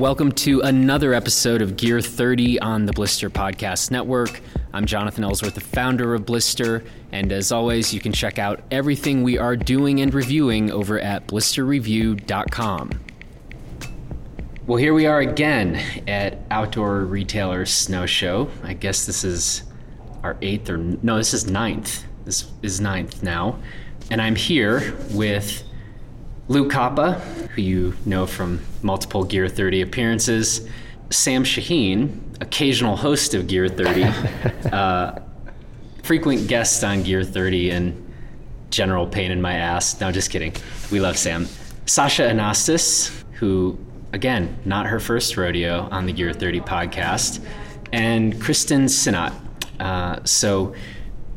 Welcome to another episode of Gear 30 on the Blister Podcast Network. I'm Jonathan Ellsworth, the founder of Blister, and as always, you can check out everything we are doing and reviewing over at blisterreview.com. Well, here we are again at Outdoor Retailer Snow Show. I guess this is our eighth or no, this is ninth. This is ninth now. And I'm here with Luke Koppa, who you know from multiple Gear 30 appearances, Sam Shaheen, occasional host of Gear 30, uh, frequent guest on Gear 30, and general pain in my ass. No, just kidding. We love Sam. Sasha Anastas, who, again, not her first rodeo on the Gear 30 podcast, and Kristen Sinnott. Uh, so,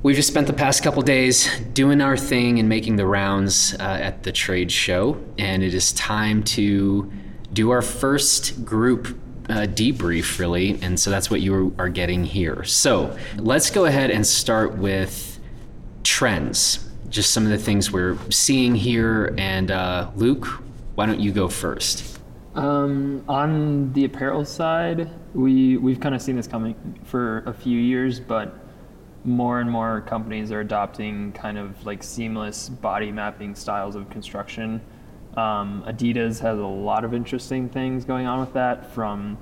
We've just spent the past couple days doing our thing and making the rounds uh, at the trade show, and it is time to do our first group uh, debrief, really. And so that's what you are getting here. So let's go ahead and start with trends, just some of the things we're seeing here. And uh, Luke, why don't you go first? Um, on the apparel side, we we've kind of seen this coming for a few years, but more and more companies are adopting kind of like seamless body mapping styles of construction. Um, Adidas has a lot of interesting things going on with that, from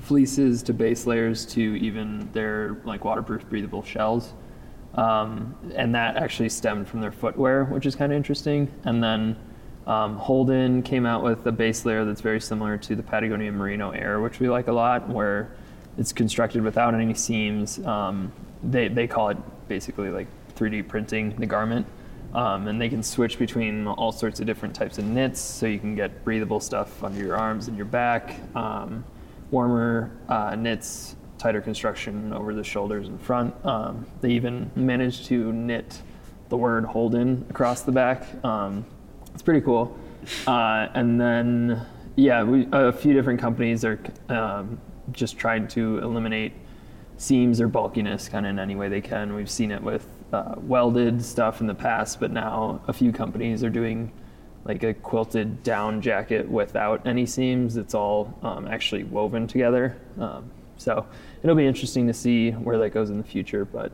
fleeces to base layers to even their like waterproof breathable shells. Um, and that actually stemmed from their footwear, which is kind of interesting. And then um, Holden came out with a base layer that's very similar to the Patagonia Merino Air, which we like a lot, where it's constructed without any seams um, they, they call it basically like 3D printing the garment. Um, and they can switch between all sorts of different types of knits, so you can get breathable stuff under your arms and your back, um, warmer uh, knits, tighter construction over the shoulders and front. Um, they even managed to knit the word Holden across the back. Um, it's pretty cool. Uh, and then, yeah, we, a few different companies are um, just trying to eliminate seams or bulkiness kind of in any way they can. We've seen it with uh, welded stuff in the past, but now a few companies are doing like a quilted down jacket without any seams. It's all um, actually woven together. Um, so it'll be interesting to see where that goes in the future. But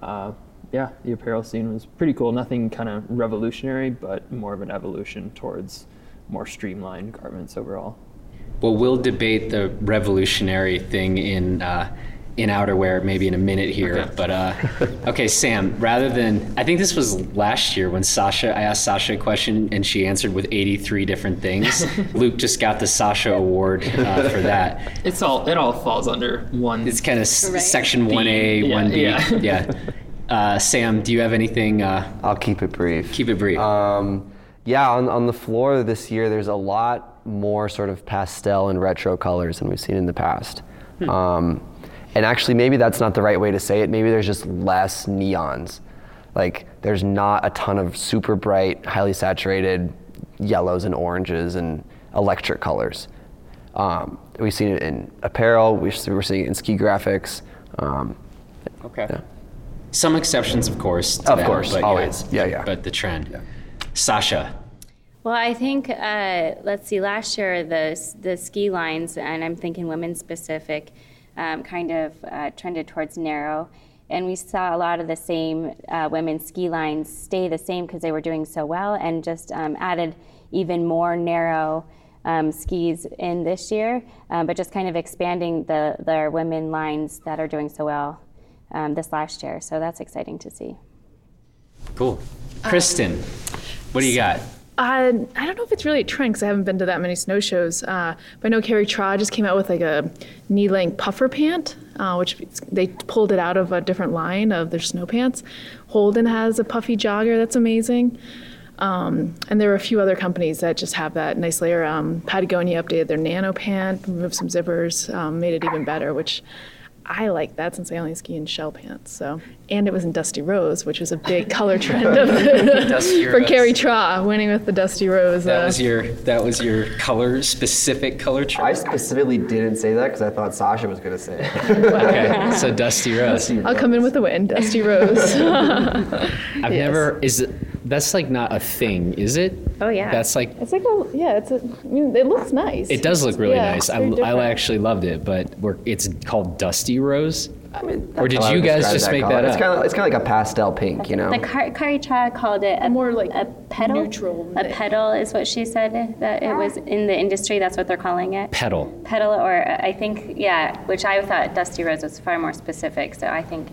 uh, yeah, the apparel scene was pretty cool. Nothing kind of revolutionary, but more of an evolution towards more streamlined garments overall. Well, we'll debate the revolutionary thing in. Uh, in outerwear maybe in a minute here. Okay. But uh, okay, Sam. Rather than I think this was last year when Sasha I asked Sasha a question and she answered with 83 different things. Luke just got the Sasha Award uh, for that. It's all it all falls under one. It's kind of right. section one A, one B. Yeah. yeah. Uh, Sam, do you have anything? Uh, I'll keep it brief. Keep it brief. Um, yeah, on, on the floor this year, there's a lot more sort of pastel and retro colors than we've seen in the past. Hmm. Um, and actually, maybe that's not the right way to say it. Maybe there's just less neons. Like, there's not a ton of super bright, highly saturated yellows and oranges and electric colors. Um, we've seen it in apparel, we're seeing it in ski graphics. Um, okay. Yeah. Some exceptions, of course. of that, course, always. Yeah, yeah, yeah. But the trend. Yeah. Sasha. Well, I think uh, let's see. Last year, the the ski lines, and I'm thinking women specific, um, kind of uh, trended towards narrow. And we saw a lot of the same uh, women's ski lines stay the same because they were doing so well and just um, added even more narrow um, skis in this year, uh, but just kind of expanding the their women lines that are doing so well um, this last year. So that's exciting to see. Cool. Kristen, what do you got? Uh, I don't know if it's really a trend because I haven't been to that many snow shows. Uh, but I know Kari Traa just came out with like a knee-length puffer pant, uh, which they pulled it out of a different line of their snow pants. Holden has a puffy jogger that's amazing. Um, and there are a few other companies that just have that nice layer. Um, Patagonia updated their nano pant, removed some zippers, um, made it even better, which I like that since I only ski in shell pants. So, and it was in Dusty Rose, which was a big color trend of for Kari Traa winning with the Dusty Rose. That uh, was your that was your color specific color trend. I specifically didn't say that because I thought Sasha was going to say it. okay, so Dusty Rose. I'll come in with a win, Dusty Rose. I've yes. never is it that's like not a thing, is it? Oh, yeah. That's like It's like a yeah. It's a. I mean, it looks nice. it does look really Yeah, nice. I, I actually loved it, but we're, it's called Dusty Rose. I mean, Or did that's how I you guys describe just make color. that It's kind of it's kind of like a pastel pink, you know. The Car- Kari Traa called it a, More like a petal. neutral A thing. petal is what she said that it was in the industry. That's what they're calling it. Petal. Petal, or uh, I think, yeah, which I thought Dusty Rose was far more specific. So I think,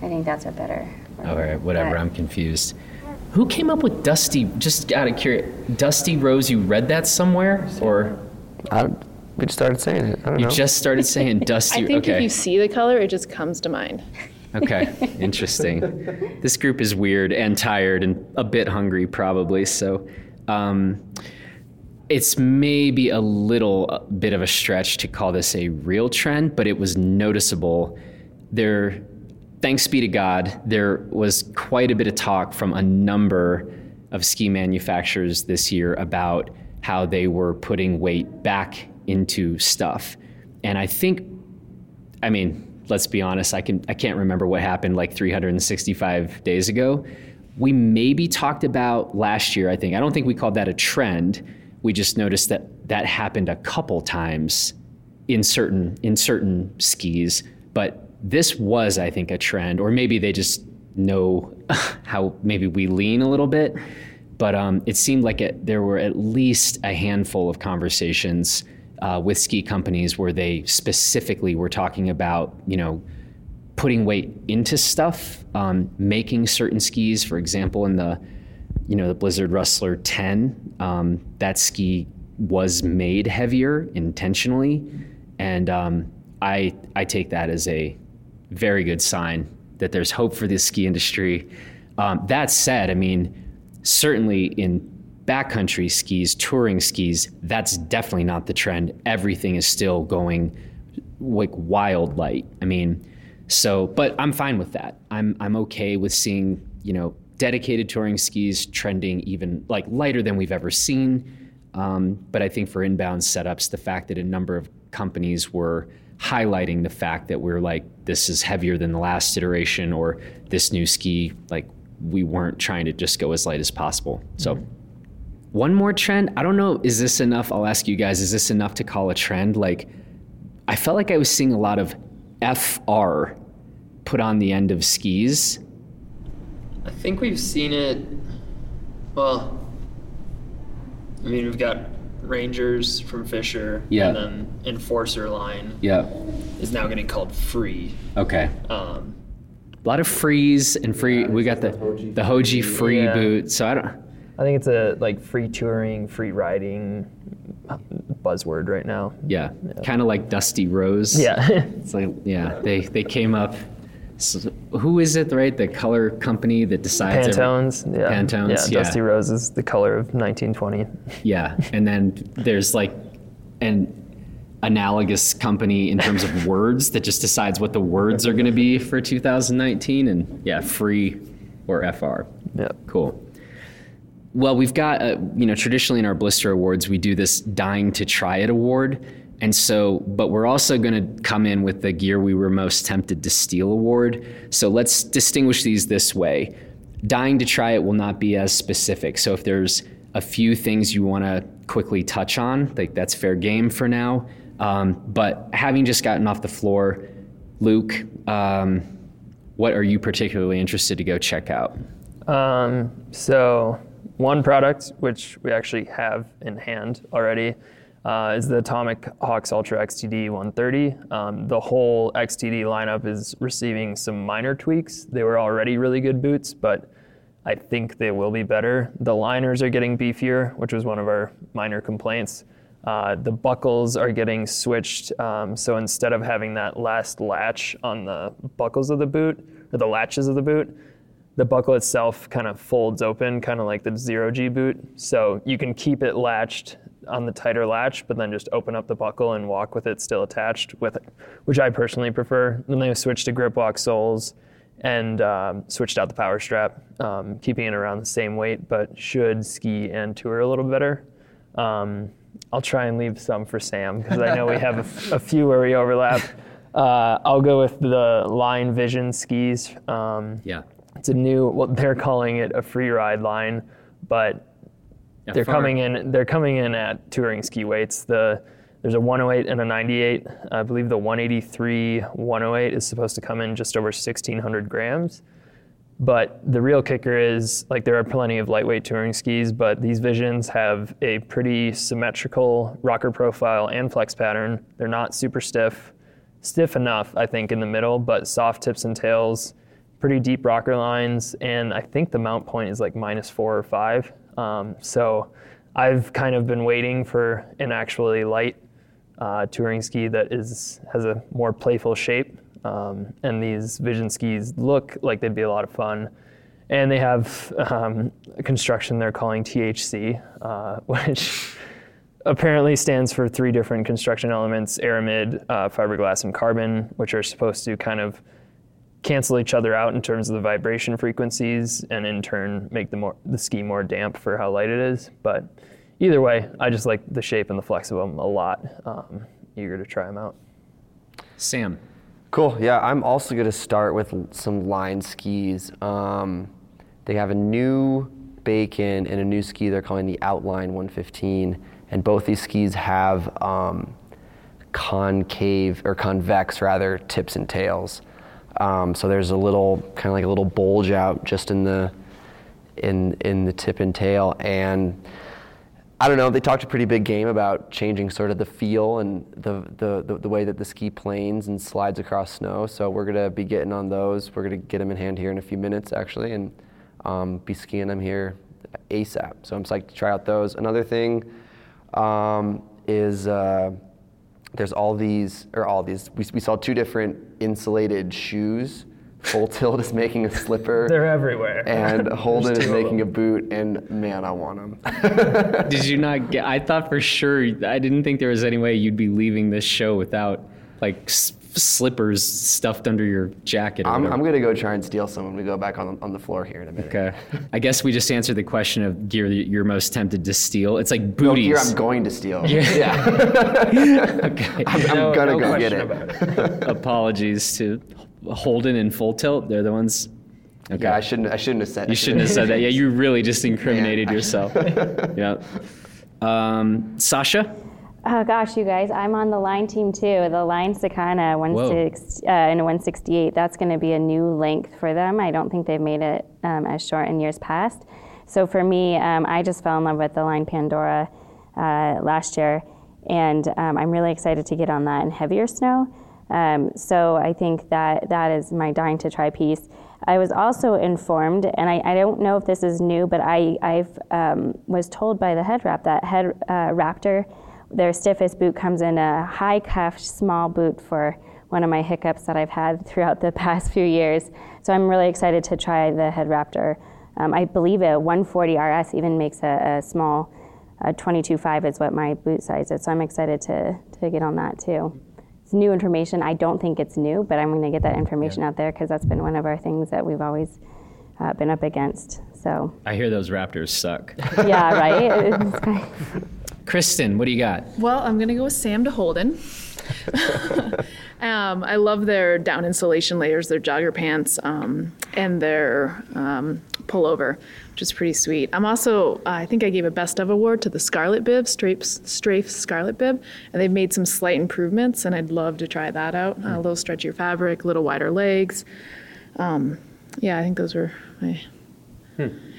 I think that's a better. word. All right, whatever. But- I'm confused. Who came up with Dusty? Just out of curiosity, Dusty Rose. You read that somewhere, or I we just started saying it. I don't you know. just started saying Dusty? I think okay. if you see the color, it just comes to mind. Okay, interesting. this group is weird and tired and a bit hungry, probably. So, um, it's maybe a little uh, bit of a stretch to call this a real trend, but it was noticeable. There, thanks be to God, there was quite a bit of talk from a number of ski manufacturers this year about how they were putting weight back into stuff. And I think I mean, let's be honest. I can I can't remember what happened like 365 days ago. We maybe talked about last year. I think I don't think we called that a trend. We just noticed that that happened a couple times in certain in certain skis. But this was, I think, a trend, or maybe they just know how maybe we lean a little bit. But um, it seemed like it, there were at least a handful of conversations uh, with ski companies where they specifically were talking about, you know, putting weight into stuff, um, making certain skis. For example, in the, you know, the Blizzard Rustler 10, um, that ski was made heavier intentionally, and um, I I take that as a very good sign that there's hope for the ski industry. Um, that said, I mean, certainly in backcountry skis, touring skis, that's definitely not the trend. Everything is still going like wild light. I mean, so, but I'm fine with that. I'm I'm okay with seeing you know dedicated touring skis trending even like lighter than we've ever seen. Um, but I think for inbound setups, the fact that a number of companies were highlighting the fact that we're like this is heavier than the last iteration or this new ski like we weren't trying to just go as light as possible. So. Mm-hmm. One more trend. I don't know. Is this enough? I'll ask you guys. Is this enough to call a trend? Like, I felt like I was seeing a lot of FR put on the end of skis. I think we've seen it. Well, I mean, we've got Rangers from Fischer, Yeah. and then Enforcer line Yeah. is now getting called Free. Okay. Um, A lot of freeze and free. We got the the Hoji free Yeah. boot. So I don't. I think it's a like free touring, free riding buzzword right now. Yeah. Kind of like Dusty Rose. Yeah. It's like yeah. They they came up. So who is it? Right. The color company that decides. every- Pantones. Yeah. Pantones, Yeah. yeah. Dusty Rose is the color of 1920. Yeah, and then there's like an analogous company in terms of words that just decides what the words are going to be for 2019, and yeah, free or FR. Yeah. Cool. Well, we've got, uh, you know, traditionally in our Blister Awards, we do this Dying to Try It award. And so, but we're also going to come in with the gear we were most tempted to steal award. So let's distinguish these this way. Dying to Try It will not be as specific. So if there's a few things you want to quickly touch on, like that's fair game for now. Um, but having just gotten off the floor, Luke, um, what are you particularly interested to go check out? Um, so one product which we actually have in hand already uh, is the Atomic Hawx Ultra XTD 130. Um, the whole XTD lineup is receiving some minor tweaks. They were already really good boots, but I think they will be better. The liners are getting beefier, which was one of our minor complaints. Uh, the buckles are getting switched, um, so instead of having that last latch on the buckles of the boot, or the latches of the boot, the buckle itself kind of folds open, kind of like the zero G boot. So you can keep it latched on the tighter latch, but then just open up the buckle and walk with it still attached with it, which I personally prefer. Then they switched to grip lock soles and um, switched out the power strap, um, keeping it around the same weight, but should ski and tour a little better. Um, I'll try and leave some for Sam because I know we have a, f- a few where we overlap. Uh, I'll go with the Line Vision skis. Um, Yeah. it's a new. Well, they're calling it a free ride line, but Yeah, they're far- coming in. They're coming in at touring ski weights. The there's a 108 and a 98. I believe the 183 108 is supposed to come in just over 1,600 grams. But the real kicker is like there are plenty of lightweight touring skis, but these Visions have a pretty symmetrical rocker profile and flex pattern. They're not super stiff, stiff enough, I think, in the middle, but soft tips and tails, pretty deep rocker lines, and I think the mount point is like minus four or five. Um, so I've kind of been waiting for an actually light uh, touring ski that is has a more playful shape. Um, and these Vision skis look like they'd be a lot of fun. And they have um, a construction they're calling THC, uh, which apparently stands for three different construction elements aramid, uh, fiberglass, and carbon, which are supposed to kind of cancel each other out in terms of the vibration frequencies and in turn make the, more, the ski more damp for how light it is. But either way, I just like the shape and the flex of them a lot. Um, eager to try them out. Sam. Cool. Yeah, I'm also going to start with some line skis. Um, they have a new Bacon and a new ski they're calling the Outline 115, and both these skis have um, concave or convex rather tips and tails. Um, so there's a little kind of like a little bulge out just in the in in the tip and tail and I don't know. They talked a pretty big game about changing sort of the feel and the, the, the, the way that the ski planes and slides across snow. So we're gonna be getting on those. We're gonna get them in hand here in a few minutes actually, and um, be skiing them here ASAP. So I'm psyched to try out those. Another thing um, is uh, there's all these or all these. We, we saw two different insulated shoes. Full Tilt is making a slipper. They're everywhere. and Holden is making a boot, and man, I want them. Did you not get? I thought for sure. I didn't think there was any way you'd be leaving this show without like s- slippers stuffed under your jacket. I'm. I'm gonna go try and steal some when we go back on, on the floor here in a minute. Okay. I guess we just answered the question of gear that you're most tempted to steal. It's like No, booties. here I'm going to steal. Yeah. okay. I'm, I'm No- gonna no go get it. it. Apologies to Holden and Full Tilt. They're the ones. Okay. Yeah, I shouldn't. I shouldn't have said. you shouldn't have said that. Yeah, you really just incriminated Yeah. yourself. yeah. Um, Sasha. Oh gosh, you guys, I'm on the line team too. The line Sakana 16, uh, in a 168. That's going to be a new length for them. I don't think they've made it um, as short in years past. So for me, um, I just fell in love with the line Pandora uh, last year, and um, I'm really excited to get on that in heavier snow. Um, so I think that that is my dying to try piece. I was also informed, and I, I don't know if this is new, but I I've, um, was told by the head wrap that head uh, Raptor, their stiffest boot comes in a high cuffed small boot for one of my hiccups that I've had throughout the past few years. So I'm really excited to try the head Raptor. Um, I believe a 140 RS even makes a, a small uh, 22.5 is what my boot size is. So I'm excited to, to get on that too. It's new information. I don't think it's new, but I'm going to get that information out there because that's been one of our things that we've always uh, been up against. So I hear those Raptors suck. yeah, right. It's kind of- Kristen, what do you got? Well, I'm gonna go with Sam to Holden. um, I love their down insulation layers, their jogger pants, um, and their um, pullover, which is pretty sweet. I'm also, uh, I think I gave a best of award to the Scarlet Bib, Strafe, Strafe Scarlet Bib, and they've made some slight improvements, and I'd love to try that out. a little stretchier fabric, a little wider legs. Um, yeah, I think those were my.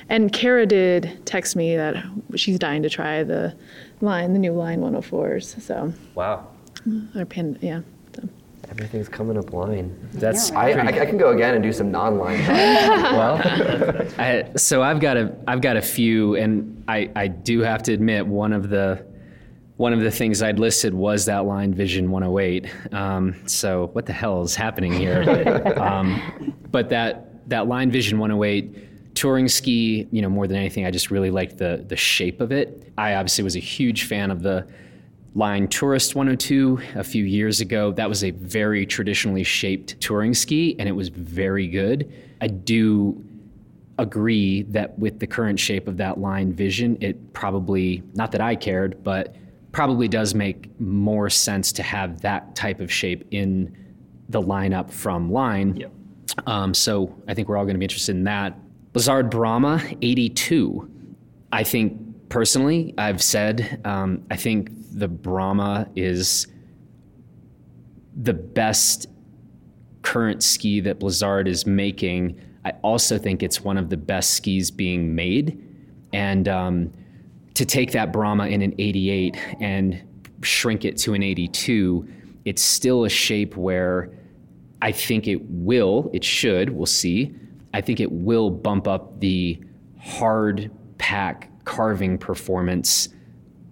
And Kara did text me that she's dying to try the line, the new line 104s. So, Wow. or pin, yeah. So. Everything's coming up line. That's I, I, I can go again and do some non-line. well. I, so I've got a I've got a few, and I I do have to admit one of the one of the things I'd listed was that line Vision 108. Um, so what the hell is happening here? um, but that that line Vision 108 touring ski, you know, more than anything, I just really liked the the shape of it. I obviously was a huge fan of the line Tourist 102 a few years ago. That was a very traditionally shaped touring ski, and it was very good. I do agree that with the current shape of that line vision, it probably, not that I cared, but probably does make more sense to have that type of shape in the lineup from line. Um, so I think we're all going to be interested in that. Blizzard Brahma 82. I think personally, I've said, um, I think the Brahma is the best current ski that Blizzard is making. I also think it's one of the best skis being made. And um, to take that Brahma in an 88 and shrink it to an 82, it's still a shape where I think it will, it should, we'll see. I think it will bump up the hard pack carving performance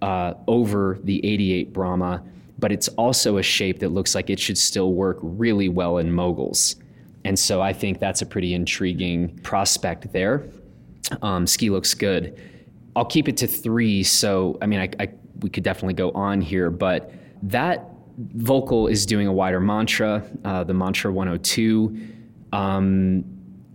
uh, over the 88 Brahma, but it's also a shape that looks like it should still work really well in moguls. And so I think that's a pretty intriguing prospect there. Um, ski looks good. I'll keep it to three. So, I mean, I, I, we could definitely go on here, but that Völkl is doing a wider mantra, uh, the Mantra 102, um,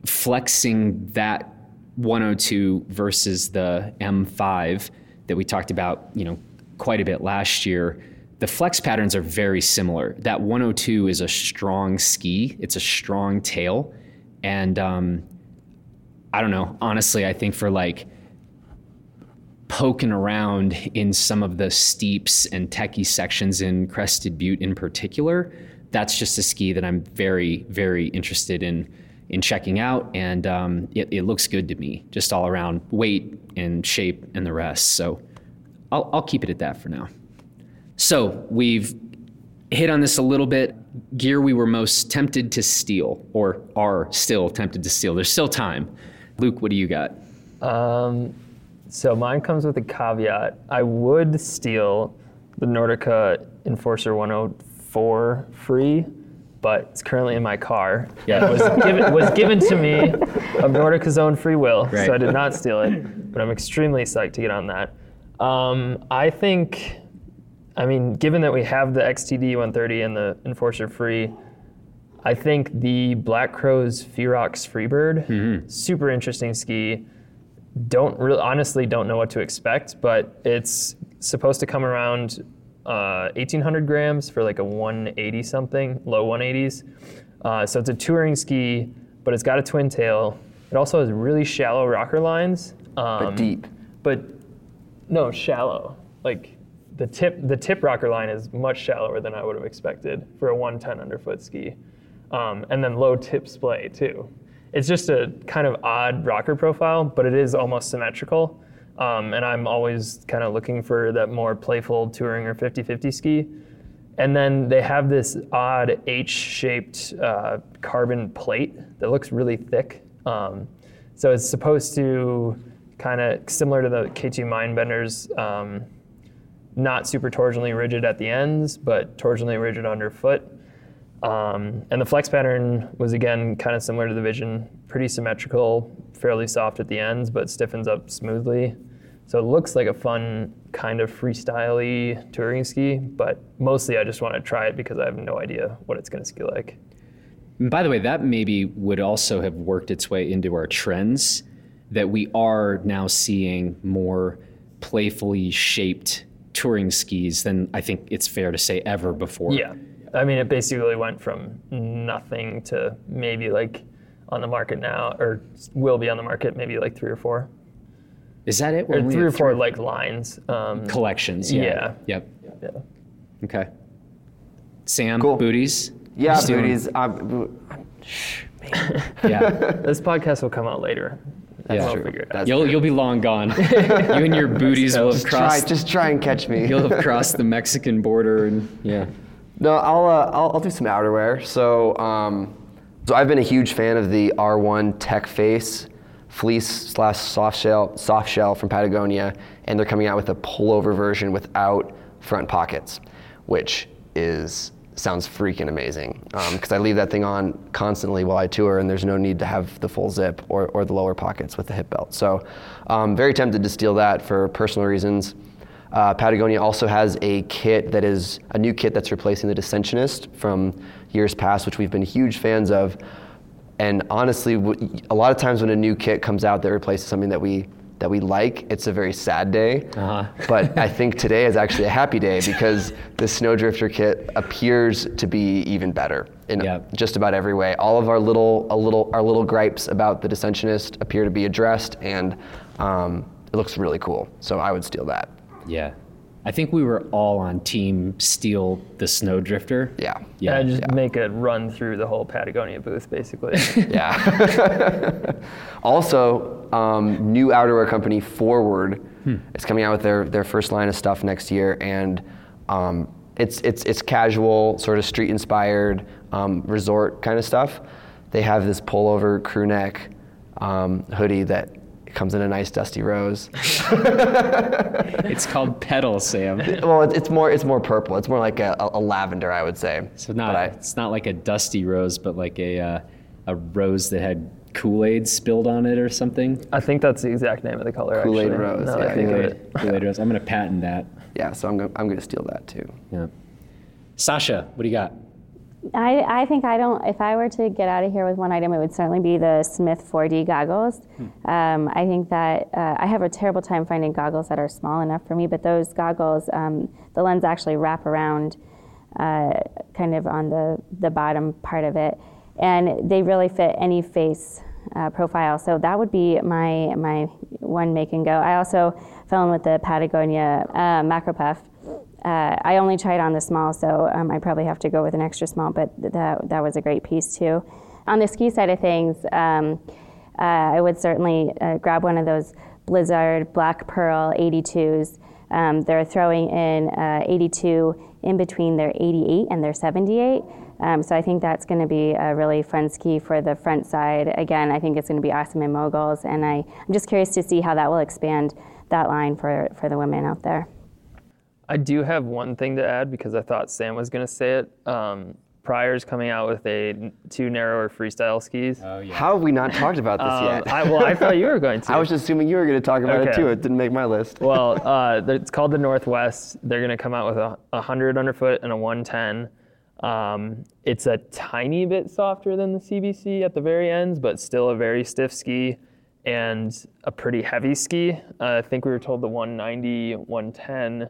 flexing that 102 versus the M5 that we talked about, you know, quite a bit last year. The flex patterns are very similar. That 102 is a strong ski. It's a strong tail, and um, I don't know. Honestly, I think for like poking around in some of the steeps and techie sections in Crested Butte in particular, that's just a ski that I'm very, very interested in in checking out, and um, it, it, looks good to me, just all around weight and shape and the rest. So I'll, I'll keep it at that for now. So we've hit on this a little bit. Gear we were most tempted to steal, or are still tempted to steal. There's still time. Luke, what do you got? Um, so mine comes with a caveat. I would steal the Nordica Enforcer 104 free, but it's currently in my car. Yeah. It was given, was given to me of Nordica's own free will, Right. so I did not steal it. But I'm extremely psyched to get on that. Um, I think, I mean, given that we have the XTD 130 and the Enforcer free, I think the Black Crows Ferox Freebird, super interesting ski. Don't really, honestly, don't know what to expect, but it's supposed to come around uh, 1,800 grams for like a 180 something, low 180s. Uh, so it's a touring ski, but it's got a twin tail. It also has really shallow rocker lines. Um, But deep. But no, shallow. Like the tip, the tip rocker line is much shallower than I would have expected for a 110 underfoot ski, um, and then low tip splay too. It's just a kind of odd rocker profile, but it is almost symmetrical. Um, and I'm always kind of looking for that more playful touring or 50-50 ski. And then they have this odd H-shaped uh, carbon plate that looks really thick. Um, so it's supposed to kind of similar to the K2 Mindbenders, um, not super torsionally rigid at the ends, but torsionally rigid underfoot. Um, and the flex pattern was again kind of similar to the Vision, pretty symmetrical, fairly soft at the ends, but stiffens up smoothly. So it looks like a fun kind of freestyle touring ski, but mostly I just want to try it because I have no idea what it's going to ski like. And by the way, that maybe would also have worked its way into our trends that we are now seeing more playfully shaped touring skis than I think it's fair to say ever before. Yeah. I mean, it basically went from nothing to maybe like on the market now, or will be on the market maybe like three or four, Is that it? or three or at four like lines. Um, collections. Yeah. Yeah. Yep. yeah. Okay. Sam, Cool. booties. Yeah, Just doing- booties. Shh, man. Yeah. This podcast will come out later. Yeah. I'll True. figure it out. That's You'll true. you'll be long gone. you and your booties will have Just try, just try and catch me. You'll have crossed the Mexican border and yeah. No, I'll, uh, I'll I'll do some outerwear. So, um, so I've been a huge fan of the R1 Tech Face fleece slash soft shell soft shell from Patagonia, and they're coming out with a pullover version without front pockets, which is sounds freaking amazing. Because I leave that thing on constantly while I tour, and there's no need to have the full zip or, or the lower pockets with the hip belt. So, um, very tempted to steal that for personal reasons. Uh, Patagonia also has a kit that is a new kit that's replacing the Descensionist from years past, which we've been huge fans of. And honestly, a lot of times when a new kit comes out that replaces something that we that we like, it's a very sad day. Uh-huh. But I think today is actually a happy day because the Snowdrifter kit appears to be even better in Yep. just about every way. All of our little, a little, our little gripes about the Descensionist appear to be addressed, and um, it looks really cool. So I would steal that. Yeah. I think we were all on team steal the Snowdrifter. Yeah. Yeah. Yeah, just make a run through the whole Patagonia booth, basically. Yeah. also, um, new outerwear company Forward is coming out with their, their first line of stuff next year, and um, it's it's it's casual, sort of street inspired, um, resort kind of stuff. They have this pullover crew neck um, hoodie that comes in a nice dusty rose. It's called Pedal, Sam. well, it's, it's more it's more purple. It's more like a, a lavender, I would say. So not But I- it's not like a dusty rose, but like a uh, a rose that had Kool-Aid spilled on it or something. I think that's the exact name of the color. Kool-Aid rose, now that I yeah, think of Kool-Aid. it. Kool-Aid rose. I'm gonna patent that. yeah, so I'm gonna, I'm gonna steal that too. Yeah. Sasha, what do you got? I, I think I don't, if I were to get out of here with one item, it would certainly be the Smith 4D goggles. Um, I think that uh, I have a terrible time finding goggles that are small enough for me, but those goggles, um, the lens actually wrap around uh, kind of on the, the bottom part of it, and they really fit any face uh, profile. So that would be my, my one make and go. I also fell in with the Patagonia uh, Macro Puff. Uh, I only tried on the small, so um, I probably have to go with an extra small, but that, that was a great piece too. On the ski side of things, um, uh, I would certainly uh, grab one of those Blizzard Black Pearl 82s. Um, they're throwing in uh, 82 in between their 88 and their 78. Um, so I think that's going to be a really fun ski for the front side. Again, I think it's going to be awesome in moguls, and I, I'm just curious to see how that will expand that line for, for the women out there. I do have one thing to add because I thought Sam was going to say it. Um, Prior's coming out with a n- two narrower freestyle skis. Oh yeah. How have we not talked about this Um, yet? I, well, I thought you were going to. I was just assuming you were going to talk about it too. It didn't make my list. well, uh, it's called the Northwest. They're going to come out with a, a 100 underfoot and a 110. Um, it's a tiny bit softer than the CBC at the very ends, but still a very stiff ski and a pretty heavy ski. Uh, I think we were told the 190, 110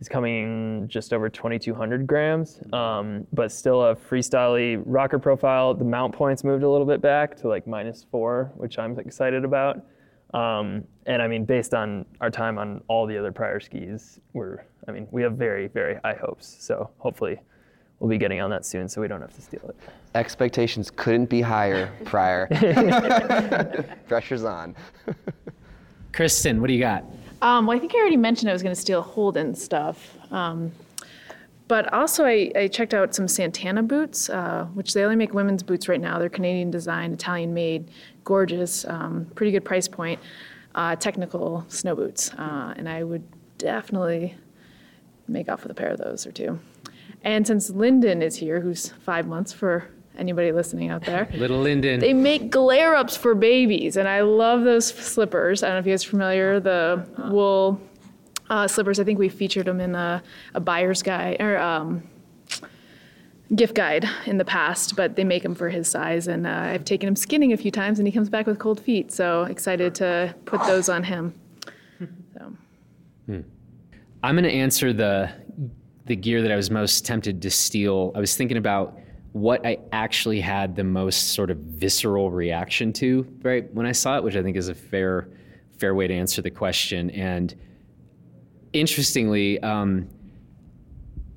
is coming just over 2,200 grams, um, but still a freestyle rocker profile. The mount points moved a little bit back to like minus four, which I'm excited about. Um, and I mean, based on our time on all the other prior skis, we're, I mean, we have very, very high hopes. So hopefully we'll be getting on that soon so we don't have to steal it. Expectations couldn't be higher prior. Pressure's on. Kristen, what do you got? Um, well, I think I already mentioned I was going to steal Holden stuff. Um, but also, I, I checked out some Santana boots, uh, which they only make women's boots right now. They're Canadian designed, Italian made, gorgeous, um, pretty good price point, uh, technical snow boots. Uh, and I would definitely make off with a pair of those or two. And since Lyndon is here, who's five months for anybody listening out there, Little Linden. they make Glerups for babies, and I love those slippers. I don't know if you guys are familiar, the wool uh, slippers. I think we featured them in a, a buyer's guide or um, gift guide in the past, but they make them for his size, and uh, I've taken him skinning a few times, and he comes back with cold feet. So excited to put those on him. So. I'm going to answer the the gear that I was most tempted to steal. I was thinking about what I actually had the most sort of visceral reaction to right when I saw it, which I think is a fair fair way to answer the question. And interestingly, um,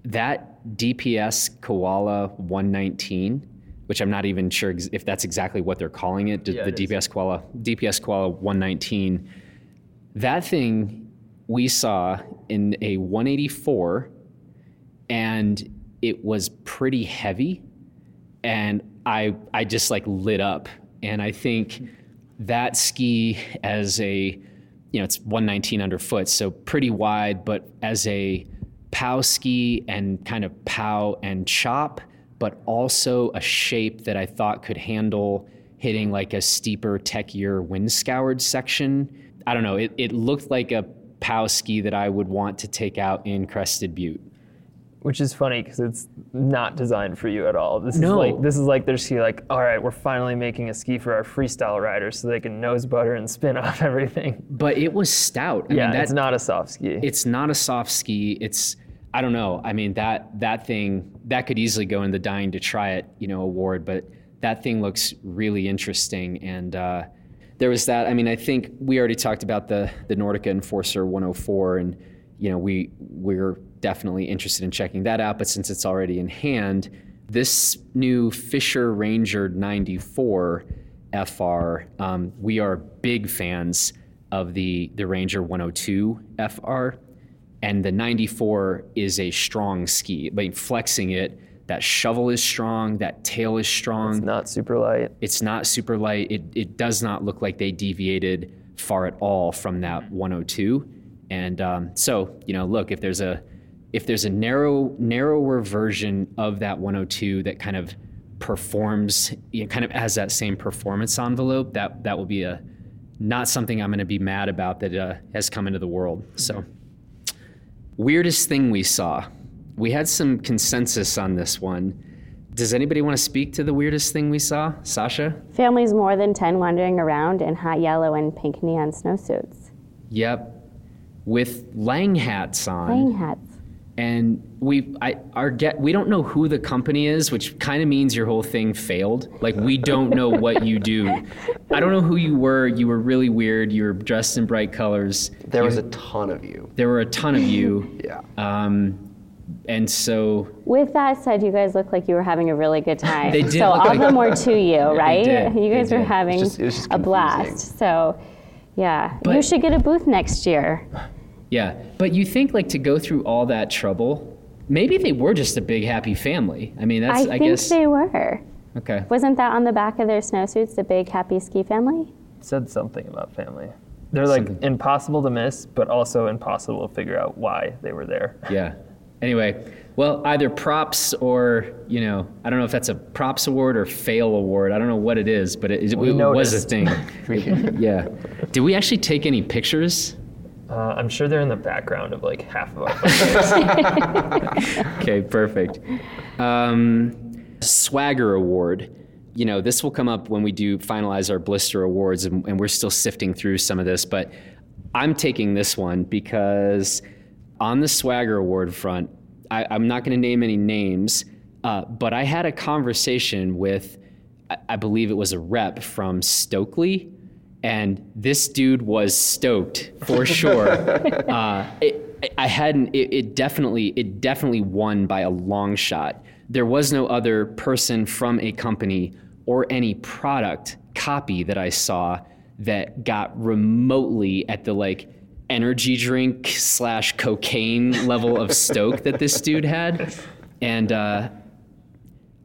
that DPS Koala 119, which I'm not even sure ex- if that's exactly what they're calling it, Yeah, the it. DPS Koala DPS Koala 119. That thing we saw in a 184 and it was pretty heavy and I I just like lit up. And I think that ski as a you know it's 119 underfoot so pretty wide but as a pow ski and kind of pow and chop but also a shape that I thought could handle hitting like a steeper techier wind scoured section. I don't know it, it looked like a pow ski that I would want to take out in Crested Butte which is funny because it's not designed for you at all. This No. is like this is like their ski. Like, all right, we're finally making a ski for our freestyle riders so they can nose butter and spin off everything. But it was stout. I yeah, mean, that, it's not a soft ski. it's not a soft ski. It's I don't know. I mean that that thing that could easily go in the dying to try it, you know, award. But that thing looks really interesting. And uh, there was that. I mean, I think we already talked about the the Nordica Enforcer 104, and you know, we we're definitely interested in checking that out. But since it's already in hand, this new Fischer Ranger 94 FR, um, we are big fans of the the Ranger 102 FR, and the 94 is a strong ski. But flexing it, that shovel is strong, that tail is strong. It's not super light. It's not super light. It, it does not look like they deviated far at all from that 102. And um, so, you know, look, if there's a if there's a narrow narrower version of that 102 that kind of performs, you know, kind of has that same performance envelope, that that will be a not something I'm going to be mad about that uh, has come into the world. So, weirdest thing we saw. We had some consensus on this one. Does anybody want to speak to the weirdest thing we saw? Sasha? Families more than 10 wandering around in hot yellow and pink neon snowsuits. Yep. With Lang hats on. Playing hats. And we I our get we don't know who the company is, which kind of means your whole thing failed. Like we don't know what you do. I don't know who you were. You were really weird. You were dressed in bright colors. There was a ton of you. There were a ton of you. Yeah. Um, and so With that said, you guys look like you were having a really good time. They did so look all like- the more to you, right? did. You guys They were having just- it was just a blast. So, yeah, you should get a booth next year. Yeah, but you think like to go through all that trouble? Maybe they were just a big happy family. I mean, that's I I, think guess they were. okay. Wasn't that on the back of their snowsuits, the big happy ski family? said something about family. They're like impossible to miss, but also impossible to figure out why they were there. Yeah. Anyway, well, either props or you know, I don't know if that's a props award or fail award. I don't know what it is, but it, it, it was a thing. It- yeah. Did we actually take any pictures? Uh, I'm sure they're in the background of like half of our. Okay, perfect. Um, swagger award. You know, this will come up when we do finalize our blister awards, and, and we're still sifting through some of this. But I'm taking this one because on the swagger award front, I, I'm not going to name any names, uh, but I had a conversation with, I, I believe it was a rep from Stöckli, and this dude was stoked for sure. uh, it, I hadn't. It, it definitely, it definitely won by a long shot. There was no other person from a company or any product copy that I saw that got remotely at the like energy drink slash cocaine level of stoke that this dude had, and. Uh,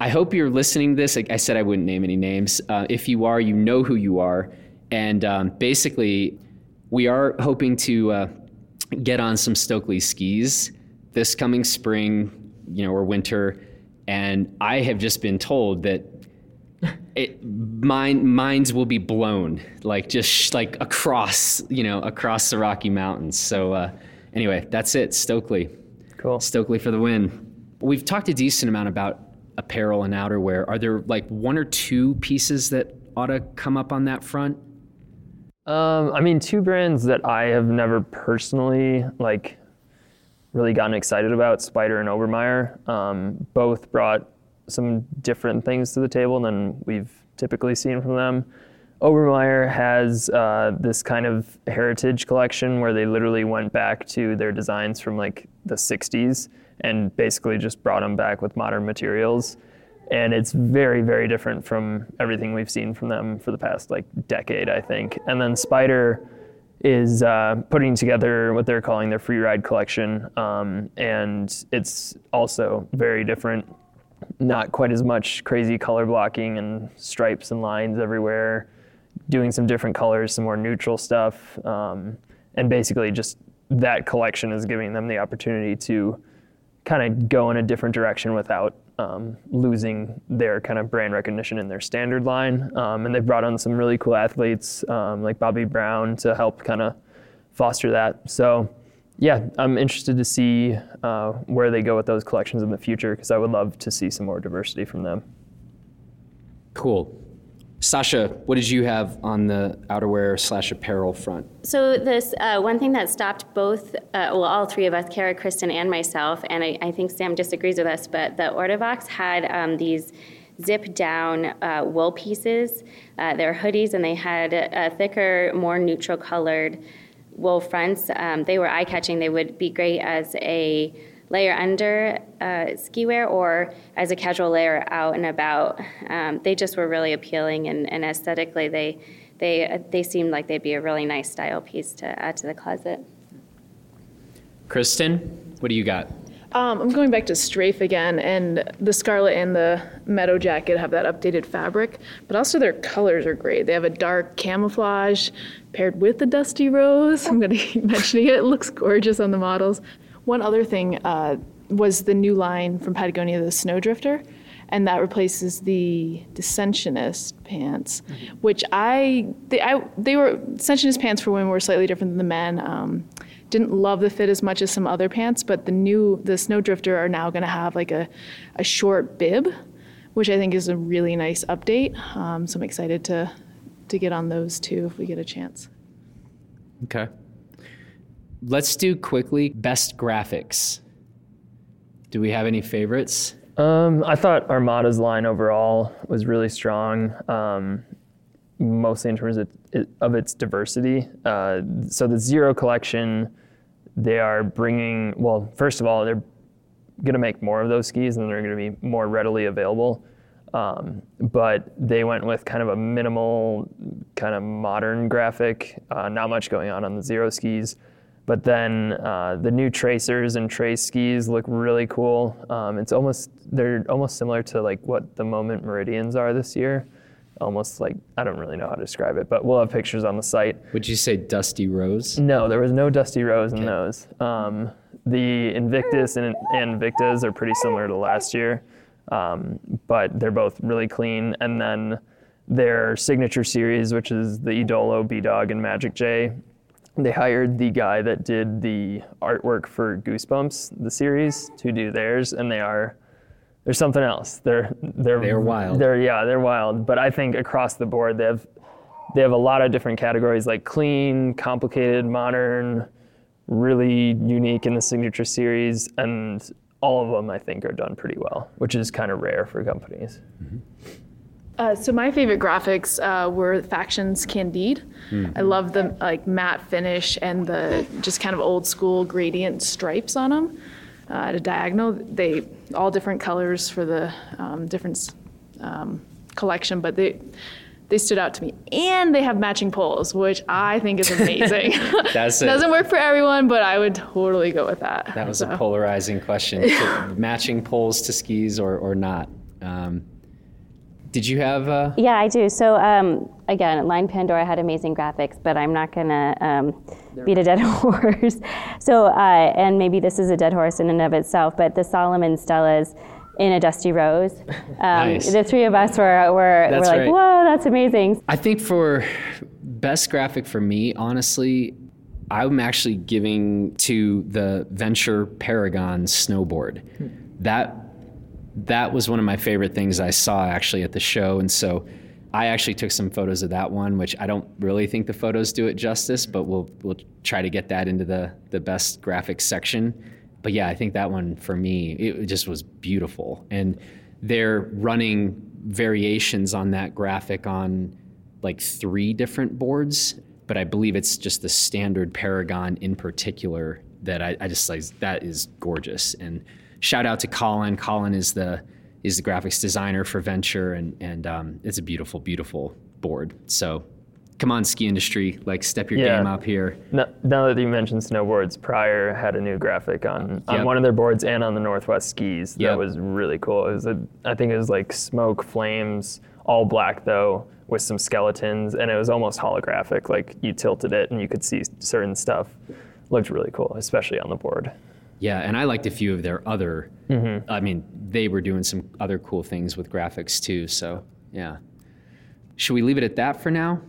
I hope you're listening to this. Like I said, I wouldn't name any names. Uh, if you are, you know who you are. And um, basically, we are hoping to uh, get on some Stöckli skis this coming spring, you know, or winter. And I have just been told that it mine minds will be blown, like just sh- like across, you know, across the Rocky Mountains. So uh, anyway, that's it, Stöckli. cool. Stöckli for the win. We've talked a decent amount about apparel and outerwear. Are there like one or two pieces that ought to come up on that front? Um, I mean, two brands that I have never personally like really gotten excited about, Spyder and Obermeyer. Um, both brought some different things to the table than we've typically seen from them. Obermeyer has uh, this kind of heritage collection where they literally went back to their designs from like the 60s and basically just brought them back with modern materials and it's very very different from everything we've seen from them for the past like decade i think. And then Spyder is uh, putting together what they're calling their free ride collection. Um, and it's also very different. Not quite as much crazy color blocking and stripes and lines everywhere. Doing some different colors some more neutral stuff. Um, and basically just that collection is giving them the opportunity to kind of go in a different direction without um, losing their kind of brand recognition in their standard line. Um, and they've brought on some really cool athletes um, like Bobby Brown to help kind of foster that. So yeah, I'm interested to see uh, where they go with those collections in the future because I would love to see some more diversity from them. Cool. Sasha, what did you have on the outerwear slash apparel front? So this uh, one thing that stopped both, uh, well, all three of us, Kara, Kristen, and myself, and I, I think Sam disagrees with us, but the Ortovox had um, these zip down uh, wool pieces. Uh, they're hoodies, and they had a thicker, more neutral colored wool fronts. Um, they were eye catching. They would be great as a layer under uh, ski wear or as a casual layer out and about. Um, they just were really appealing and, and aesthetically they they uh, they seemed like they'd be a really nice style piece to add to the closet. Kristen, what do you got? Um, I'm going back to Strafe again, and the scarlet and the meadow jacket have that updated fabric, but also their colors are great. They have a dark camouflage paired with the dusty rose. I'm going to keep mentioning it. It looks gorgeous on the models. One other thing uh, was the new line from Patagonia, the Snowdrifter, and that replaces the Descensionist pants, mm-hmm. which I they, I they were Descensionist pants for women were slightly different than the men. Um, didn't love the fit as much as some other pants, but the new the Snowdrifter are now going to have like a a short bib, which I think is a really nice update. Um, so I'm excited to to get on those too if we get a chance. Okay. Let's do quickly best graphics. Do we have any favorites? Um, I thought Armada's line overall was really strong, um, mostly in terms of, of its diversity. Uh, so the Zero collection, they are bringing, well, first of all, they're going to make more of those skis and they're going to be more readily available. Um, but they went with kind of a minimal, kind of modern graphic, uh, not much going on on the Zero skis. But then uh, the new tracers and trace skis look really cool. Um, it's almost they're almost similar to like what the Moment Meridians are this year. Almost like I don't really know how to describe it, but we'll have pictures on the site. Would you say Dusty Rose? No, there was no Dusty Rose in those. Um, the Invictus and, and Victas are pretty similar to last year, um, but they're both really clean. And then their signature series, which is the Edollo, B Dog, and Magic J, they hired the guy that did the artwork for Goosebumps, the series, to do theirs, and they are there's something else. They're they're they're wild. They're yeah, they're wild. But I think across the board they have they have a lot of different categories like clean, complicated, modern, really unique in the signature series, and all of them I think are done pretty well, which is kind of rare for companies. Mm-hmm. Uh, so my favorite graphics uh, were Faction's Candide. Mm. I love the like matte finish and the just kind of old school gradient stripes on them uh, at a diagonal. They all different colors for the um, different um, collection, but they they stood out to me. And they have matching poles, which I think is amazing. That's it. Doesn't work for everyone, but I would totally go with that. That was so. a polarizing question: matching poles to skis or or not. Um, did you have? Uh... Yeah, I do. So um, again, Line Pandora had amazing graphics, but I'm not gonna um, beat a dead horse. so uh, and maybe this is a dead horse in and of itself, but the Salomon Stellas in a dusty rose. Um, nice. The three of us were were, were like, right. whoa, that's amazing. I think for best graphic for me, honestly, I'm actually giving to the Venture Paragon snowboard. Hmm. That that was one of my favorite things I saw actually at the show. And so I actually took some photos of that one, which I don't really think the photos do it justice, but we'll we'll try to get that into the the best graphics section. But yeah, I think that one for me it just was beautiful, and they're running variations on that graphic on like three different boards, but I believe it's just the standard Paragon in particular that I, I just like that is gorgeous and shout out to Colin. Colin is the is the graphics designer for Venture, and and um, it's a beautiful, beautiful board. So come on, ski industry, like step your yeah. game up here. Now, now, that you mentioned snowboards, Prior had a new graphic on, on yep. one of their boards and on the Northwest skis. That yep. was really cool. It was a, I think it was like smoke, flames, all black though, with some skeletons, and it was almost holographic. Like you tilted it and you could see certain stuff. Looked really cool, especially on the board. Yeah, and I liked a few of their other. Mm-hmm. I mean, they were doing some other cool things with graphics too. So yeah, should we leave it at that for now?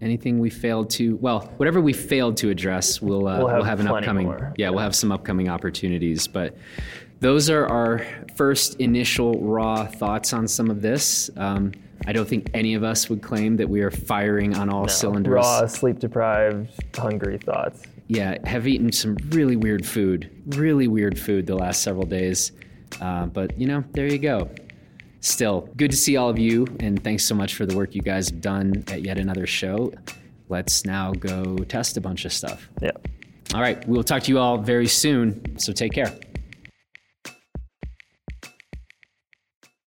anything we failed to well whatever we failed to address we'll uh, We'll have have an upcoming more. yeah we'll have some upcoming opportunities but those are our first initial raw thoughts on some of this um, i don't think any of us would claim that we are firing on all cylinders Raw, sleep deprived, hungry thoughts. Yeah have eaten some really weird food really weird food the last several days uh, but you know there you go Still, good to see all of you, and thanks so much for the work you guys have done at yet another show. Let's now go test a bunch of stuff. Yeah. All right, we'll talk to you all very soon, so take care.